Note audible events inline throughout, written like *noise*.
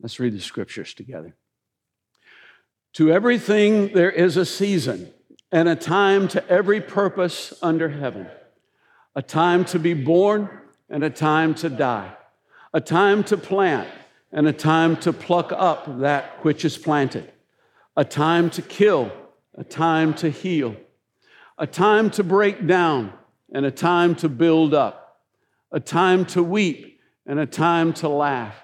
Let's read the scriptures together. To everything there is a season and a time to every purpose under heaven, a time to be born and a time to die, a time to plant and a time to pluck up that which is planted, a time to kill, a time to heal, a time to break down and a time to build up, a time to weep and a time to laugh,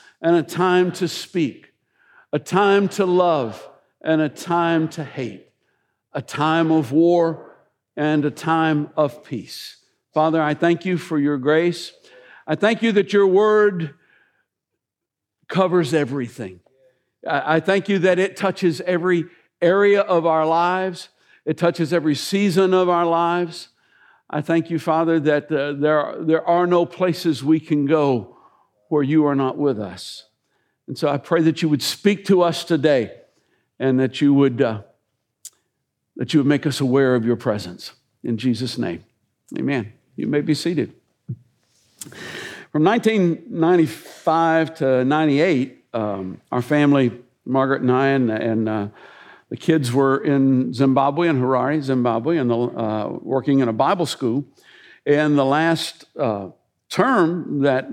and a time to speak, a time to love and a time to hate, a time of war and a time of peace. Father, I thank you for your grace. I thank you that your word covers everything. I thank you that it touches every area of our lives, it touches every season of our lives. I thank you, Father, that uh, there, are, there are no places we can go where you are not with us. And so I pray that you would speak to us today and that you would uh, that you would make us aware of your presence in Jesus' name. Amen. You may be seated. From 1995 to 98, um, our family, Margaret and I, and, and uh, the kids were in Zimbabwe and Harare, Zimbabwe, and the, uh, working in a Bible school. And the last uh, term that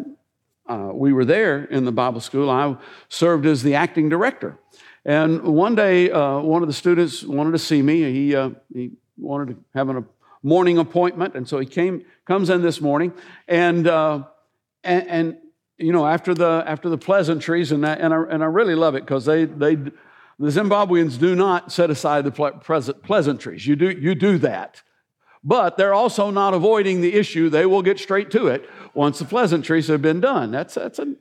uh, we were there in the Bible school, I served as the acting director. And one day, uh, one of the students wanted to see me. He, uh, he wanted to have a morning appointment, and so he came, comes in this morning, and, uh, and, and, you know, after the, after the pleasantries, and, that, and, I, and I really love it because they, they, the Zimbabweans do not set aside the pleasantries. You do, you do that. But they're also not avoiding the issue. They will get straight to it once the pleasantries have been done. That's, that's a,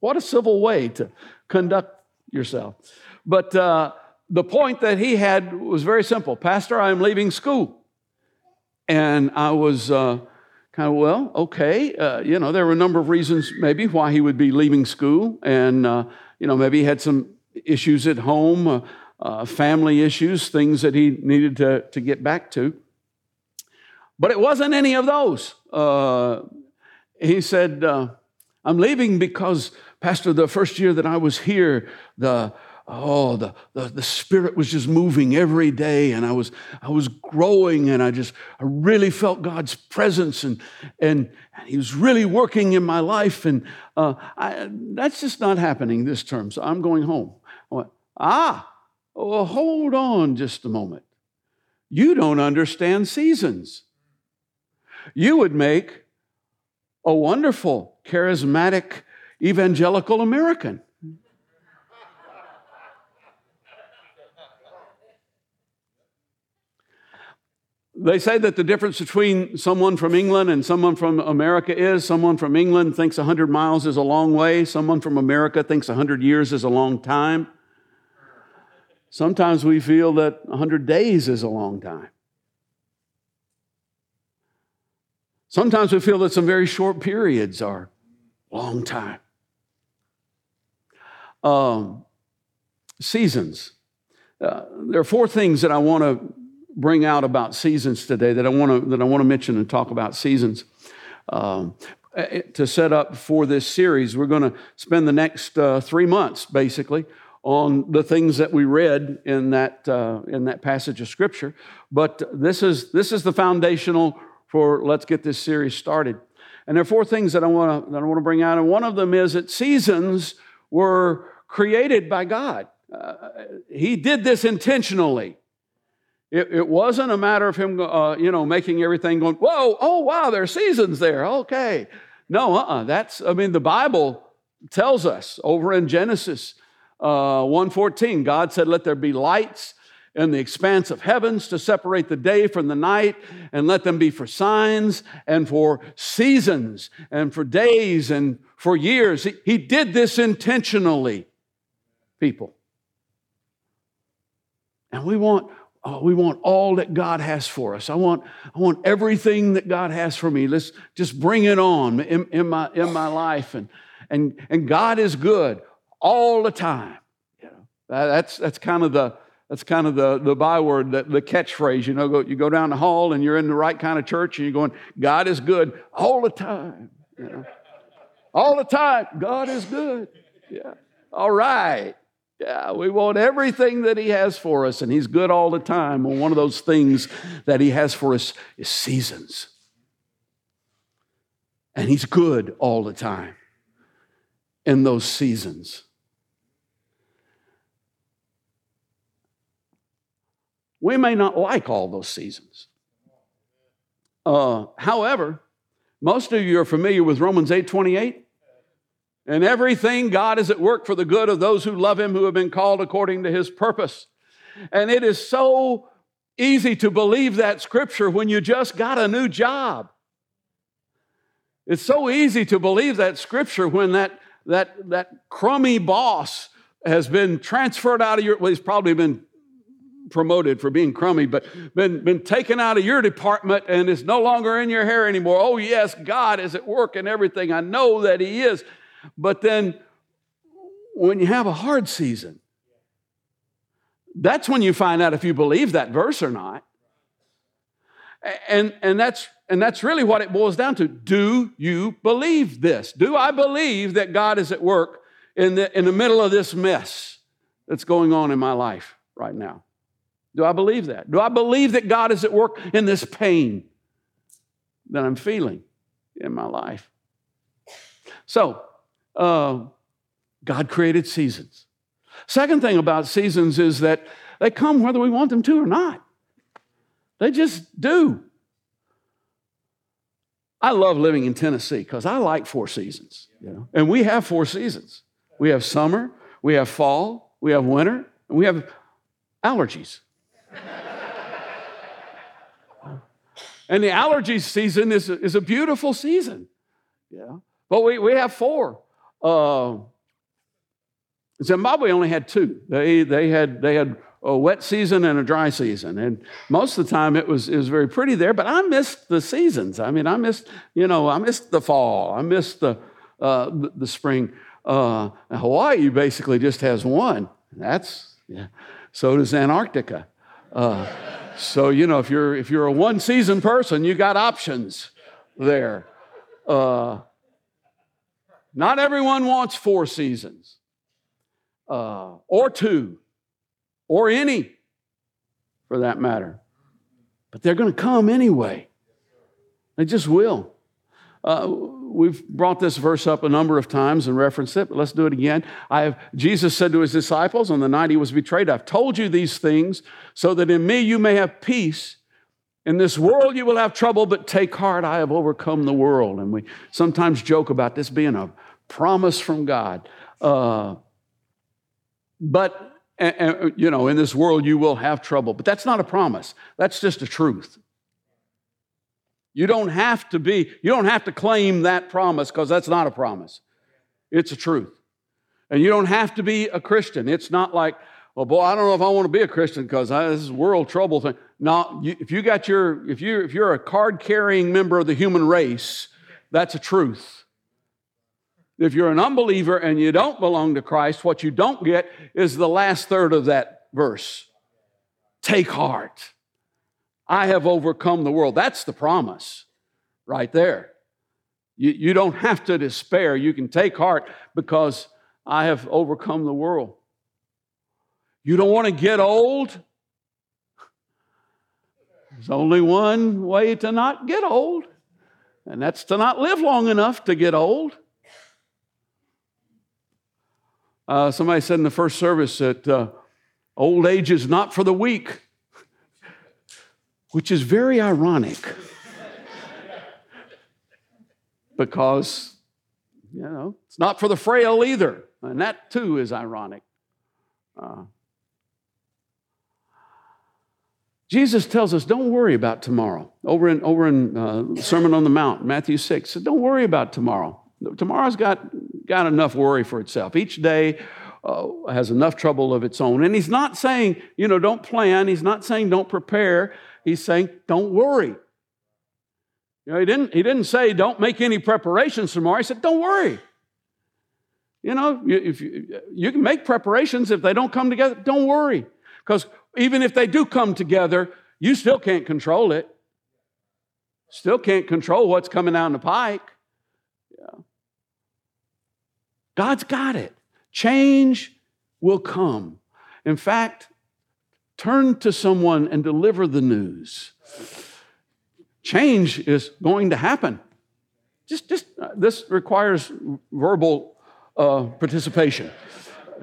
what a civil way to conduct yourself. But uh, the point that he had was very simple Pastor, I'm leaving school. And I was uh, kind of, well, okay. Uh, you know, there were a number of reasons maybe why he would be leaving school. And, uh, you know, maybe he had some issues at home, uh, uh, family issues, things that he needed to, to get back to. But it wasn't any of those. he said, I'm leaving because Pastor, the first year that I was here, the oh the, the, the spirit was just moving every day and i was i was growing and i just i really felt god's presence and and, and he was really working in my life and uh, I, that's just not happening this term so i'm going home. Went, ah well hold on just a moment. You don't understand seasons you would make a wonderful charismatic evangelical American. They say that the difference between someone from England and someone from America is someone from England thinks 100 miles is a long way, someone from America thinks 100 years is a long time. Sometimes we feel that 100 days is a long time. Sometimes we feel that some very short periods are long time. Um, seasons. Uh, there are four things that I want to bring out about seasons today that I want to that I want to mention and talk about seasons. Um, eh, to set up for this series, we're going to spend the next uh, three months basically on the things that we read in that uh, in that passage of scripture. But this is this is the foundational for let's get this series started. And there are four things that I want to that I want to bring out, and one of them is that seasons were created by God. Uh, he did this intentionally. It, it, wasn't a matter of him, uh, you know, making everything going, whoa, oh, wow, there are seasons there. Okay. No, uh-uh. That's, I mean, the Bible tells us over in Genesis uh, 1.14, God said, let there be lights in the expanse of heavens to separate the day from the night, and let them be for signs and for seasons and for days and for years. He, he did this intentionally. people. And we want, oh, we want all that God has for us. I want, I want everything that God has for me. Let's just bring it on in, in my, in my life. And, and, and God is good all the time. You know, that's, that's kind of the, that's kind of the, the byword, the, the catchphrase. You know, go, you go down the hall and you're in the right kind of church and you're going, God is good all the time. You know? All the time, God is good. Yeah. All right. Yeah, we want everything that He has for us, and He's good all the time. And one of those things that He has for us is seasons. And He's good all the time in those seasons. We may not like all those seasons. Uh, however, most of you are familiar with Romans 8 28. And everything God is at work for the good of those who love Him, who have been called according to His purpose. And it is so easy to believe that scripture when you just got a new job. It's so easy to believe that scripture when that, that, that crummy boss has been transferred out of your, well, he's probably been promoted for being crummy, but been, been taken out of your department and is no longer in your hair anymore. Oh, yes, God is at work in everything. I know that He is. But then when you have a hard season, that's when you find out if you believe that verse or not. And, and, that's, and that's really what it boils down to. Do you believe this? Do I believe that God is at work in the, in the middle of this mess that's going on in my life right now? Do I believe that? Do I believe that God is at work in this pain that I'm feeling in my life? So, uh, God created seasons. Second thing about seasons is that they come whether we want them to or not. They just do. I love living in Tennessee because I like four seasons. You know? And we have four seasons. We have summer, we have fall, we have winter, and we have allergies. *laughs* and the allergy season is, is a beautiful season. Yeah. But we, we have four. Uh, Zimbabwe only had two. They, they, had, they had a wet season and a dry season. And most of the time it was, it was very pretty there, but I missed the seasons. I mean, I missed, you know, I missed the fall. I missed the, uh, the, spring. Uh, Hawaii basically just has one. That's, yeah. So does Antarctica. Uh, so, you know, if you're, if you're a one season person, you got options there. Uh, not everyone wants four seasons, uh, or two, or any for that matter. But they're going to come anyway. They just will. Uh, we've brought this verse up a number of times and referenced it, but let's do it again. I have, Jesus said to his disciples on the night he was betrayed, I've told you these things so that in me you may have peace. In this world you will have trouble, but take heart, I have overcome the world. And we sometimes joke about this being a promise from God. Uh, but, you know, in this world you will have trouble. But that's not a promise, that's just a truth. You don't have to be, you don't have to claim that promise because that's not a promise. It's a truth. And you don't have to be a Christian. It's not like, well, boy, I don't know if I want to be a Christian because this is world trouble thing. No, you, if you got your, if you if you're a card carrying member of the human race, that's a truth. If you're an unbeliever and you don't belong to Christ, what you don't get is the last third of that verse. Take heart. I have overcome the world. That's the promise right there. You, you don't have to despair. You can take heart because I have overcome the world. You don't want to get old? There's only one way to not get old, and that's to not live long enough to get old. Uh, somebody said in the first service that uh, old age is not for the weak, which is very ironic because, you know, it's not for the frail either. And that too is ironic. Uh, Jesus tells us, don't worry about tomorrow. Over in, over in uh, Sermon on the Mount, Matthew 6, said, don't worry about tomorrow. Tomorrow's got got enough worry for itself. Each day uh, has enough trouble of its own. And he's not saying, you know, don't plan. He's not saying don't prepare. He's saying don't worry. You know, he didn't, he didn't say don't make any preparations tomorrow. He said don't worry. You know, if you, you can make preparations if they don't come together, don't worry. Because even if they do come together, you still can't control it. Still can't control what's coming down the pike. Yeah. God's got it. Change will come. In fact, turn to someone and deliver the news. Change is going to happen. Just, just uh, this requires verbal uh, participation.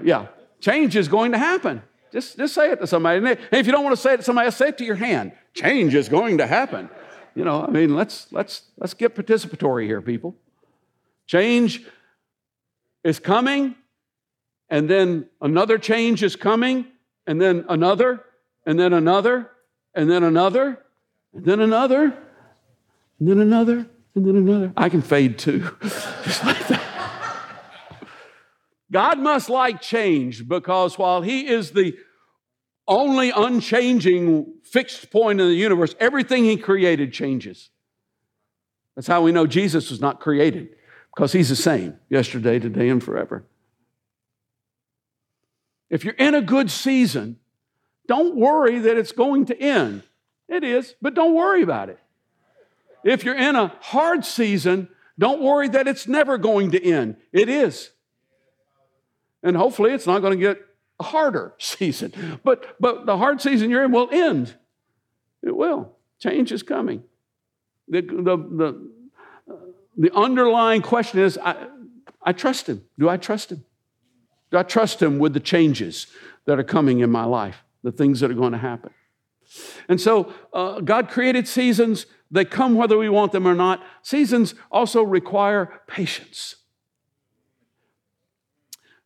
Yeah, change is going to happen. Just, just say it to somebody. And if you don't want to say it to somebody else, say it to your hand. Change is going to happen. You know, I mean, let's let's let's get participatory here, people. Change is coming, and then another change is coming, and then another, and then another, and then another, and then another, and then another, and then another. I can fade too, *laughs* just like that. God must like change because while He is the only unchanging fixed point in the universe, everything He created changes. That's how we know Jesus was not created because He's the same yesterday, today, and forever. If you're in a good season, don't worry that it's going to end. It is, but don't worry about it. If you're in a hard season, don't worry that it's never going to end. It is. And hopefully it's not going to get a harder *laughs* season. But, but the hard season you're in will end. It will. Change is coming. The, the, the, uh, the underlying question is I, I trust him. Do I trust him? Do I trust him with the changes that are coming in my life, the things that are going to happen? And so uh, God created seasons. They come whether we want them or not. Seasons also require patience.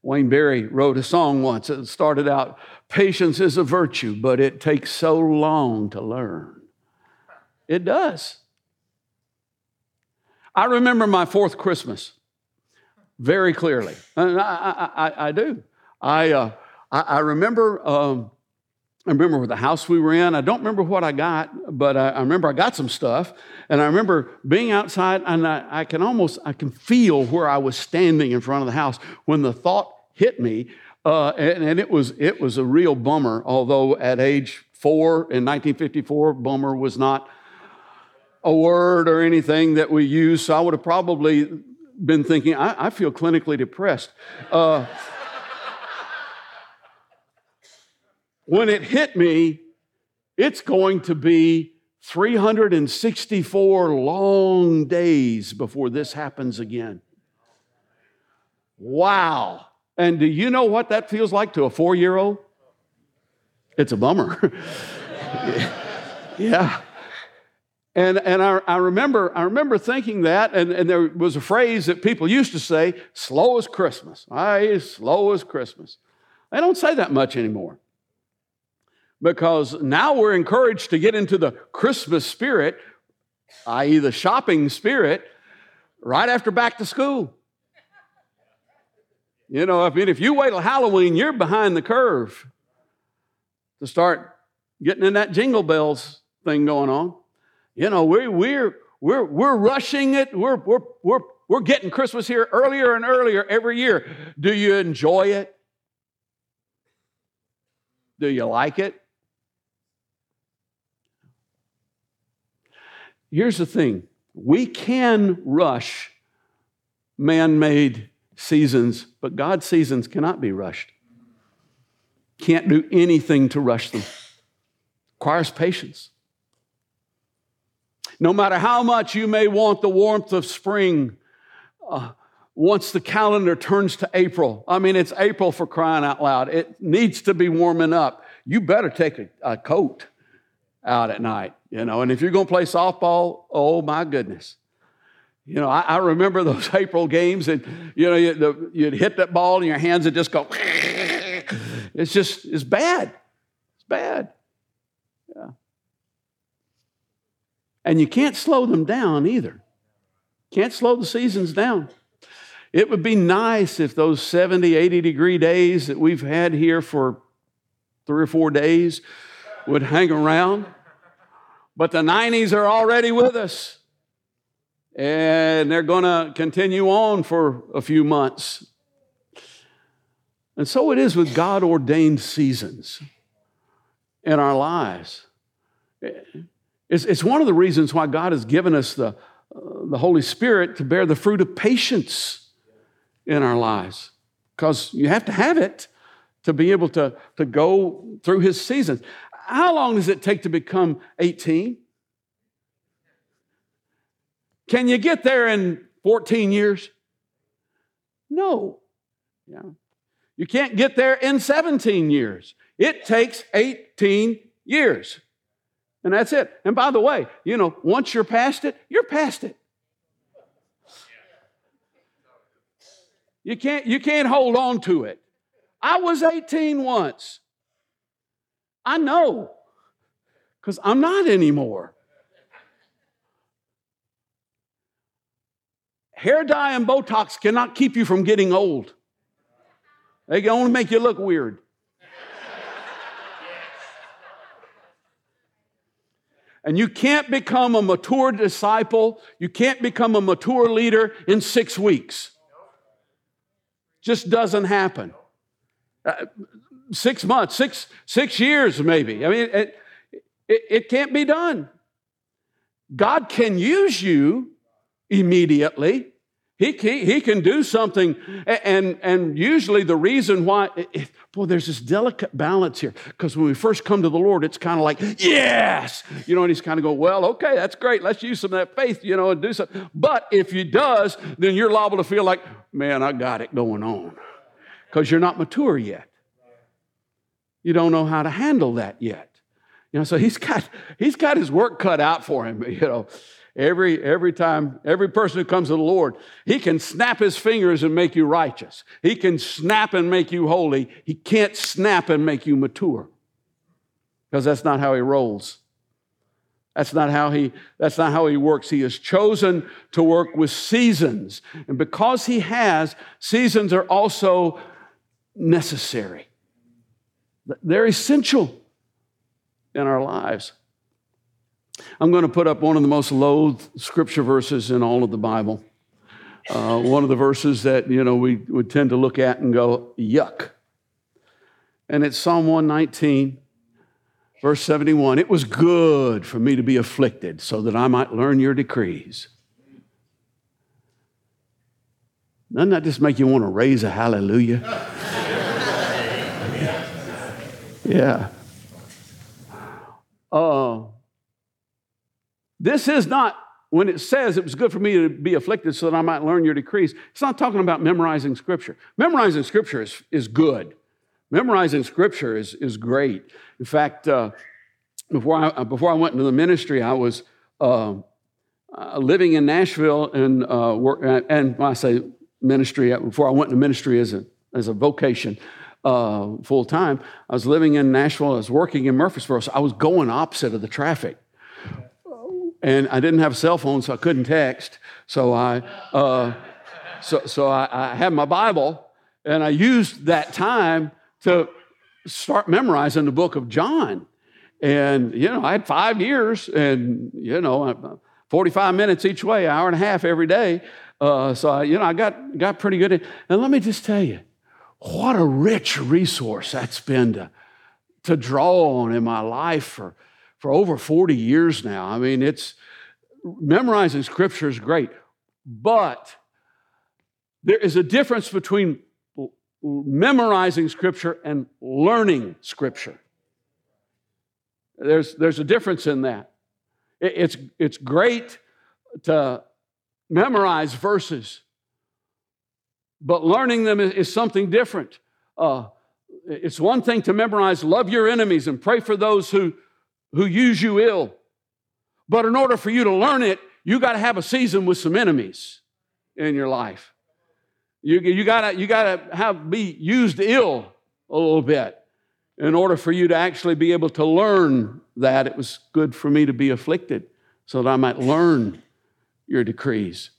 Wayne Berry wrote a song once that started out Patience is a virtue, but it takes so long to learn. It does. I remember my fourth Christmas very clearly. And I, I, I, I do. I, uh, I, remember. Um, I remember the house we were in. I don't remember what I got, but I, I remember I got some stuff. And I remember being outside, and I, I, can almost I can feel where I was standing in front of the house when the thought hit me, uh, and, and, it was it was a real bummer. Although at age four in 1954, bummer was not a word or anything that we used. So I would have probably been thinking, I, I feel clinically depressed. Uh, when it hit me, it's going to be 364 long days before this happens again. Wow. And do you know what that feels like to a four year old? It's a bummer. *laughs* yeah. And, and I, I, remember, I remember thinking that, and, and there was a phrase that people used to say, slow as Christmas. Ah, I slow as Christmas. They don't say that much anymore. Because now we're encouraged to get into the Christmas spirit, i.e., the shopping spirit, right after back to school. You know, I mean, if you wait till Halloween, you're behind the curve to start getting in that jingle bells thing going on. You know, we, we're, we're, we're rushing it. We're, we're, we're, we're getting Christmas here earlier and earlier every year. Do you enjoy it? Do you like it? Here's the thing we can rush man made seasons, but God's seasons cannot be rushed. Can't do anything to rush them. Requires patience. No matter how much you may want the warmth of spring, uh, once the calendar turns to April, I mean, it's April for crying out loud. It needs to be warming up. You better take a, a coat out at night, you know. And if you're going to play softball, oh my goodness. You know, I, I, remember those *laughs* April games, and you know, you, would hit that ball, and your hands would just go. *laughs* It's just, it's bad. It's bad. Yeah. And you can't slow them down either. Can't slow the seasons down. It would be nice if those 70, 80 degree days that we've had here for three or four days would hang around. But the 90s are already with us. And they're going to continue on for a few months. And so it is with God ordained seasons in our lives. It's, it's one of the reasons why God has given us the, uh, the Holy Spirit to bear the fruit of patience in our lives, because you have to have it to be able to, to go through His seasons. How long does it take to become 18? Can you get there in 14 years? No. Yeah. You can't get there in 17 years. It takes 18 years. And that's it. And by the way, you know, once you're past it, you're past it. You can't, you can't hold on to it. I was 18 once. I know, because I'm not anymore. Hair dye and Botox cannot keep you from getting old. They can only make you look weird. And you can't become a mature disciple, you can't become a mature leader in six weeks. Just doesn't happen. Uh, six months, six, six years maybe. I mean, it, it, it can't be done. God can use you immediately. He, he, he can do something, and, and usually the reason why, boy, there's this delicate balance here. Because when we first come to the Lord, it's kind of like, yes, you know, and he's kind of going, well, okay, that's great. Let's use some of that faith, you know, and do something. But if he does, then you're liable to feel like, man, I got it going on. Because you're not mature yet. You don't know how to handle that yet. You know, so he's got, he's got his work cut out for him, *laughs* you know. Every, every time, every person who comes to the Lord, He can snap His fingers and make you righteous. He can snap and make you holy. He can't snap and make you mature because that's not how He rolls. That's not how he, that's not how he works. He has chosen to work with seasons. And because he has, seasons are also necessary. They're essential in our lives. I'm going to put up one of the most loathed scripture verses in all of the Bible. Uh, one of the verses that you know we would tend to look at and go yuck. And it's psalm 119 verse 71 it was good for me to be afflicted so that i might learn your decrees. Doesn't that just make you want to raise a hallelujah? *laughs* Yeah. Uh, this is not, when it says it was good for me to be afflicted so that I might learn your decrees, it's not talking about memorizing Scripture. Memorizing Scripture is, is good. Memorizing Scripture is, is great. In fact, uh, before, I, before I went into the ministry, I was uh, uh, living in Nashville and, uh, work, and I say ministry, uh, before I went into ministry as a, as a vocation, uh, full time. I was living in Nashville. I was working in Murfreesboro. So I was going opposite of the traffic and I didn't have a cell phone, so I couldn't text. So I, uh, so, so I, I had my Bible, and I used that time to start memorizing the book of John. And, you know, I had five years and, you know, 45 minutes each way, hour and a half every day. Uh, so, I, you know, I got, got pretty good. At, and let me just tell you, what a rich resource that's been to, to draw on in my life for for over 40 years now. I mean, it's memorizing scripture is great, but there is a difference between memorizing scripture and learning scripture. There's, there's a difference in that. It's, it's great to memorize verses, but learning them is, something different. Uh, it's one thing to memorize, love your enemies and pray for those who, who use you ill. But in order for you to learn it, you got to have a season with some enemies in your life. You, you gotta gotta have be used ill a little bit in order for you to actually be able to learn that it was good for me to be afflicted so that I might learn your decrees.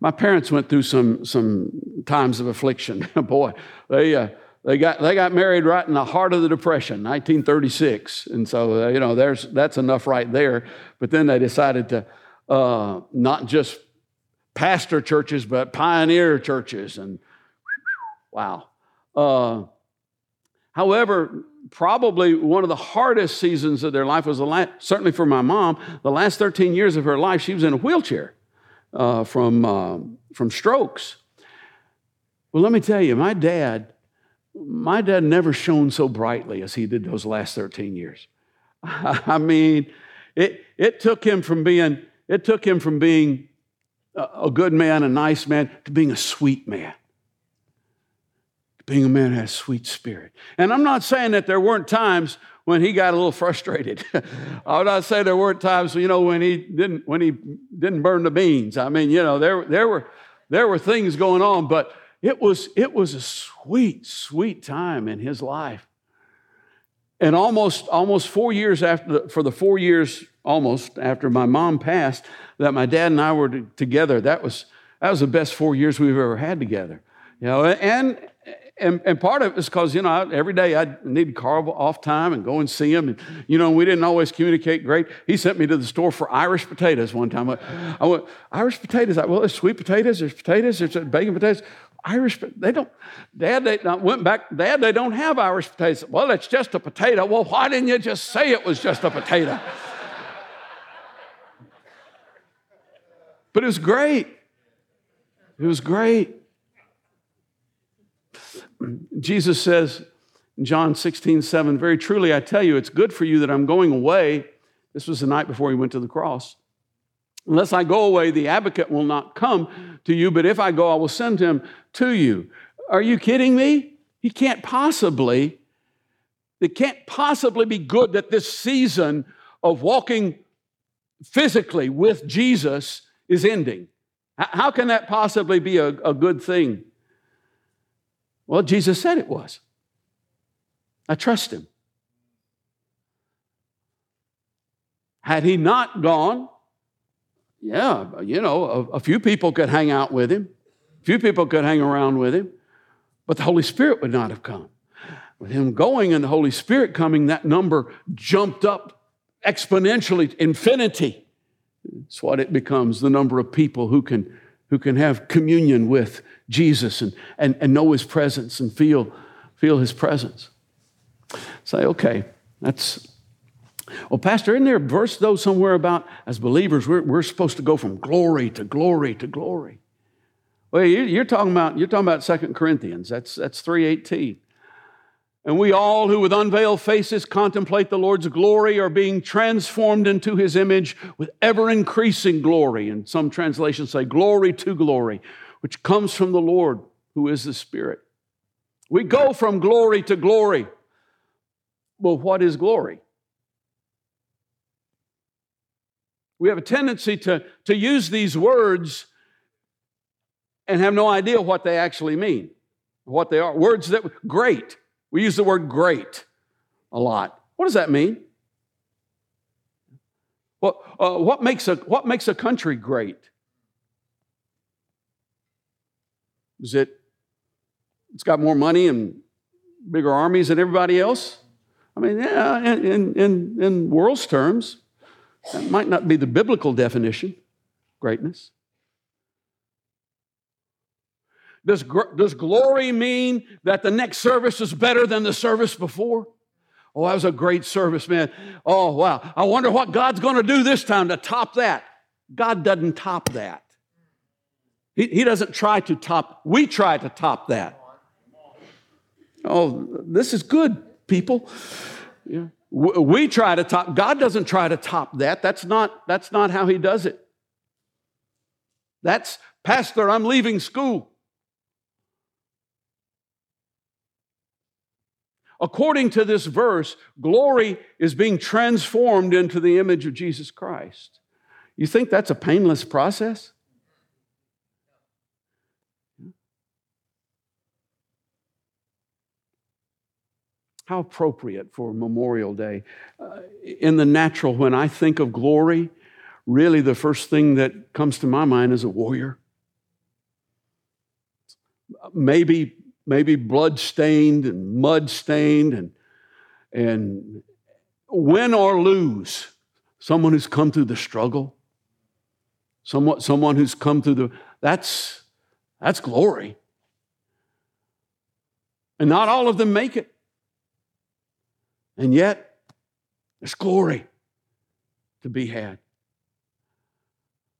my parents went through some, some times of affliction. *laughs* Boy, they, uh, they, got, they got married right in the heart of the Depression, 1936. And so, uh, you know, there's, that's enough right there. But then they decided to uh, not just pastor churches, but pioneer churches. And wow. Uh, however, probably one of the hardest seasons of their life was the last, certainly for my mom, the last 13 years of her life, she was in a wheelchair uh, from, uh, from strokes. Well, let me tell you, my dad, my dad never shone so brightly as he did those last 13 years. *laughs* I mean, it, it took him from being, it took him from being a, good man, a nice man, to being a sweet man being a man has sweet spirit. And I'm not saying that there weren't times when he got a little frustrated. *laughs* I would not say there weren't times, you know, when he didn't when he didn't burn the beans. I mean, you know, there there were there were things going on, but it was it was a sweet, sweet time in his life. And almost almost four years after for the four years almost after my mom passed, that my dad and I were together. That was that was the best four years we've ever had together. You know, and and, and part of it is because, you know, every day I needed Carl off time and go and see him. And, you know, we didn't always communicate great. He sent me to the store for Irish potatoes one time. I went, Irish potatoes? I, well, there's sweet potatoes, there's potatoes, there's uh, bacon potatoes. Irish, they don't, Dad, they went back, Dad, they don't have Irish potatoes. Well, it's just a potato. Well, why didn't you just say it was just a potato? but it was great. It was great. Jesus says in John 16, 7, Very truly I tell you, it's good for you that I'm going away. This was the night before he went to the cross. Unless I go away, the advocate will not come to you, but if I go, I will send him to you. Are you kidding me? He can't possibly, it can't possibly be good that this season of walking physically with Jesus is ending. How can that possibly be a, a good thing? Well, Jesus said it was. I trust him. Had he not gone, yeah, you know, a, a, few people could hang out with him, a few people could hang around with him, but the Holy Spirit would not have come. With him going and the Holy Spirit coming, that number jumped up exponentially, infinity. It's what it becomes the number of people who can, who can have communion with Jesus and, and, and know his presence and feel, feel his presence. Say, okay, that's. Well, Pastor, isn't there a verse though somewhere about as believers we're, we're supposed to go from glory to glory to glory? Well, you're talking about you're talking about Second Corinthians. That's that's three eighteen. And we all who with unveiled faces contemplate the Lord's glory are being transformed into his image with ever increasing glory. And some translations say glory to glory which comes from the Lord, who is the Spirit. We go from glory to glory. Well, what is glory? We have a tendency to, to use these words and have no idea what they actually mean, what they are. Words that, great. We use the word great a lot. What does that mean? Well, uh, what, makes a, what makes a country great? Is it, it's got more money and bigger armies than everybody else? I mean, yeah, in, in, in world's terms, that might not be the biblical definition, greatness. Does, does glory mean that the next service is better than the service before? Oh, that was a great service, man. Oh, wow. I wonder what God's going to do this time to top that. God doesn't top that. He, he doesn't try to top, we try to top that. Oh, this is good, people. Yeah. We try to top, God doesn't try to top that. That's not, that's not how He does it. That's, Pastor, I'm leaving school. According to this verse, glory is being transformed into the image of Jesus Christ. You think that's a painless process? How appropriate for Memorial Day. Uh, in the natural, when I think of glory, really the first thing that comes to my mind is a warrior. maybe, maybe blood stained and mud stained and, and win or lose, someone who's come through the struggle, someone, someone who's come through the, that's, that's glory. And not all of them make it. And yet, there's glory to be had.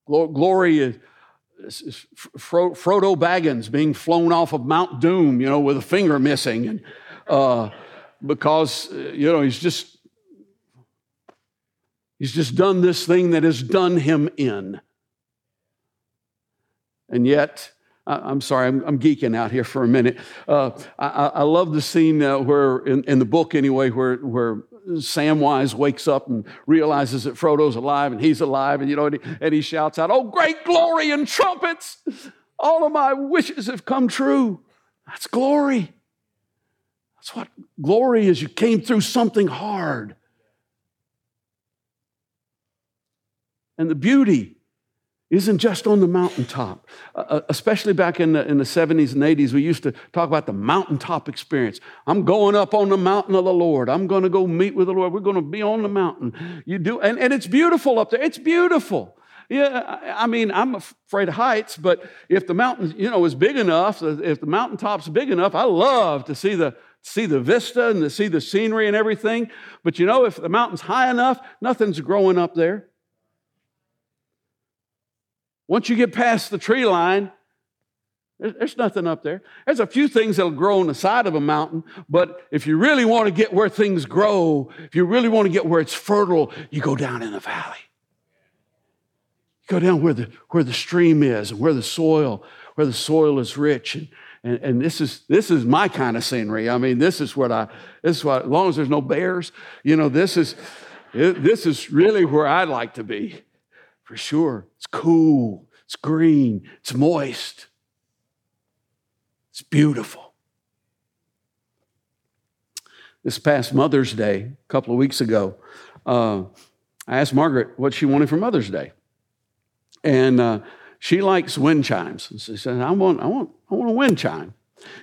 Glory is, is Frodo Baggins being flown off of Mount Doom, you know, with a finger missing, and uh, because uh, you know he's just he's just done this thing that has done him in, and yet I'm sorry, I'm, I'm, geeking out here for a minute. Uh, I, I, love the scene uh, where, in, in, the book anyway, where, where Samwise wakes up and realizes that Frodo's alive and he's alive, and you know, and he, and he shouts out, "Oh, great glory and trumpets! All of my wishes have come true." That's glory. That's what glory is. You came through something hard. And the beauty isn't just on the mountaintop. Uh, uh, especially back in the, in the 70s and 80s, we used to talk about the mountaintop experience. I'm going up on the mountain of the Lord. I'm going to go meet with the Lord. We're going to be on the mountain. You do, and, and it's beautiful up there. It's beautiful. Yeah, I mean, I'm afraid of heights, but if the mountain, you know, is big enough, if the mountaintop's big enough, I love to see the see the vista and to see the scenery and everything. But you know, if the mountain's high enough, nothing's growing up there. Once you get past the tree line, there's nothing up there. There's a few things that'll grow on the side of a mountain, but if you really want to get where things grow, if you really want to get where it's fertile, you go down in the valley. You go down where the, where the stream is and where the soil, where the soil is rich. And, and, and this is this is my kind of scenery. I mean, this is what I this is what as long as there's no bears, you know, this is this is really where I'd like to be for sure. It's cool, it's green, it's moist, it's beautiful. This past Mother's Day, a couple of weeks ago, uh, I asked Margaret what she wanted for Mother's Day. And uh, she likes wind chimes. And she said, I want, I want, I want a wind chime.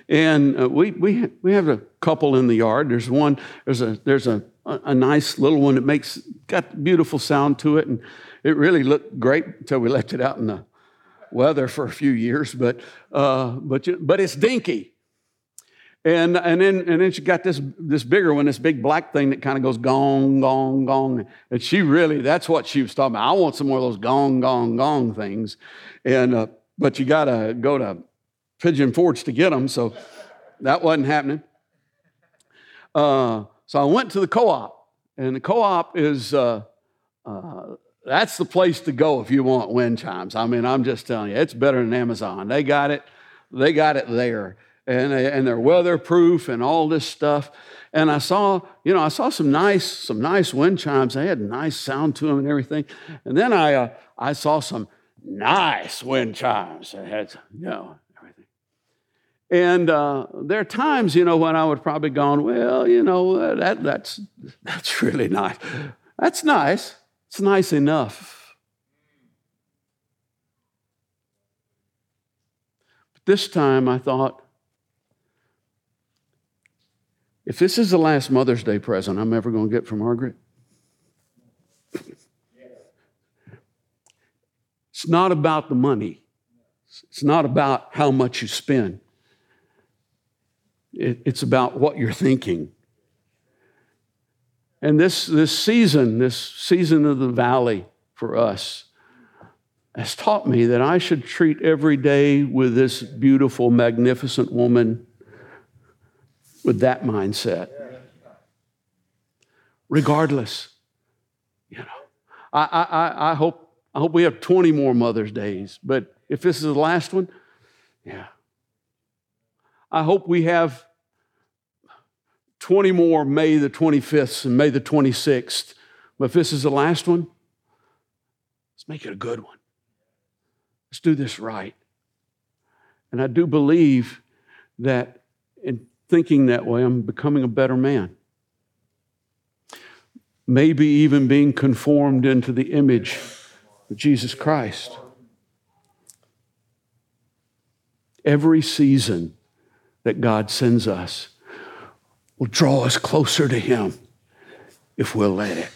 And uh, we, we, we have a couple in the yard. There's one, there's a, there's a, a nice little one that makes, got beautiful sound to it. And it really looked great until we left it out in the weather for a few years, but, uh, but, but it's dinky. And, and, then, and then she got this, this bigger one, this big black thing that kind of goes gong, gong, gong. And she really, that's what she was talking about. I want some more of those gong, gong, gong things. And, uh, but you got to go to Pigeon Forge to get them. So that wasn't happening. Uh, so I went to the co op. And the co op is uh, uh that's the place to go if you want wind chimes. I mean, I'm just telling you, it's better than Amazon. They got it, they got it there. And, and they're weatherproof and all this stuff. And I saw, you know, I saw some nice, some nice wind chimes. They had nice sound to them and everything. And then I, uh, I saw some nice wind chimes. They had, you know, everything. And uh, there are times, you know, when I would probably gone, well, you know, that, that's, that's really nice. That's nice. It's nice enough. But this time I thought, if this is the last Mother's Day present I'm ever going to get from Margaret, it's not about the money. It's not about how much you spend. it's about what you're thinking. And this, this season, this season of the valley for us, has taught me that I should treat every day with this beautiful, magnificent woman with that mindset. Regardless, you know, I, I, I, hope, I hope we have 20 more Mother's Days, but if this is the last one, yeah. I hope we have 20 more May the 25th and May the 26th. But if this is the last one, let's make it a good one. Let's do this right. And I do believe that in thinking that way, I'm becoming a better man. Maybe even being conformed into the image of Jesus Christ. every season that God sends us will draw us closer to Him if we'll let it.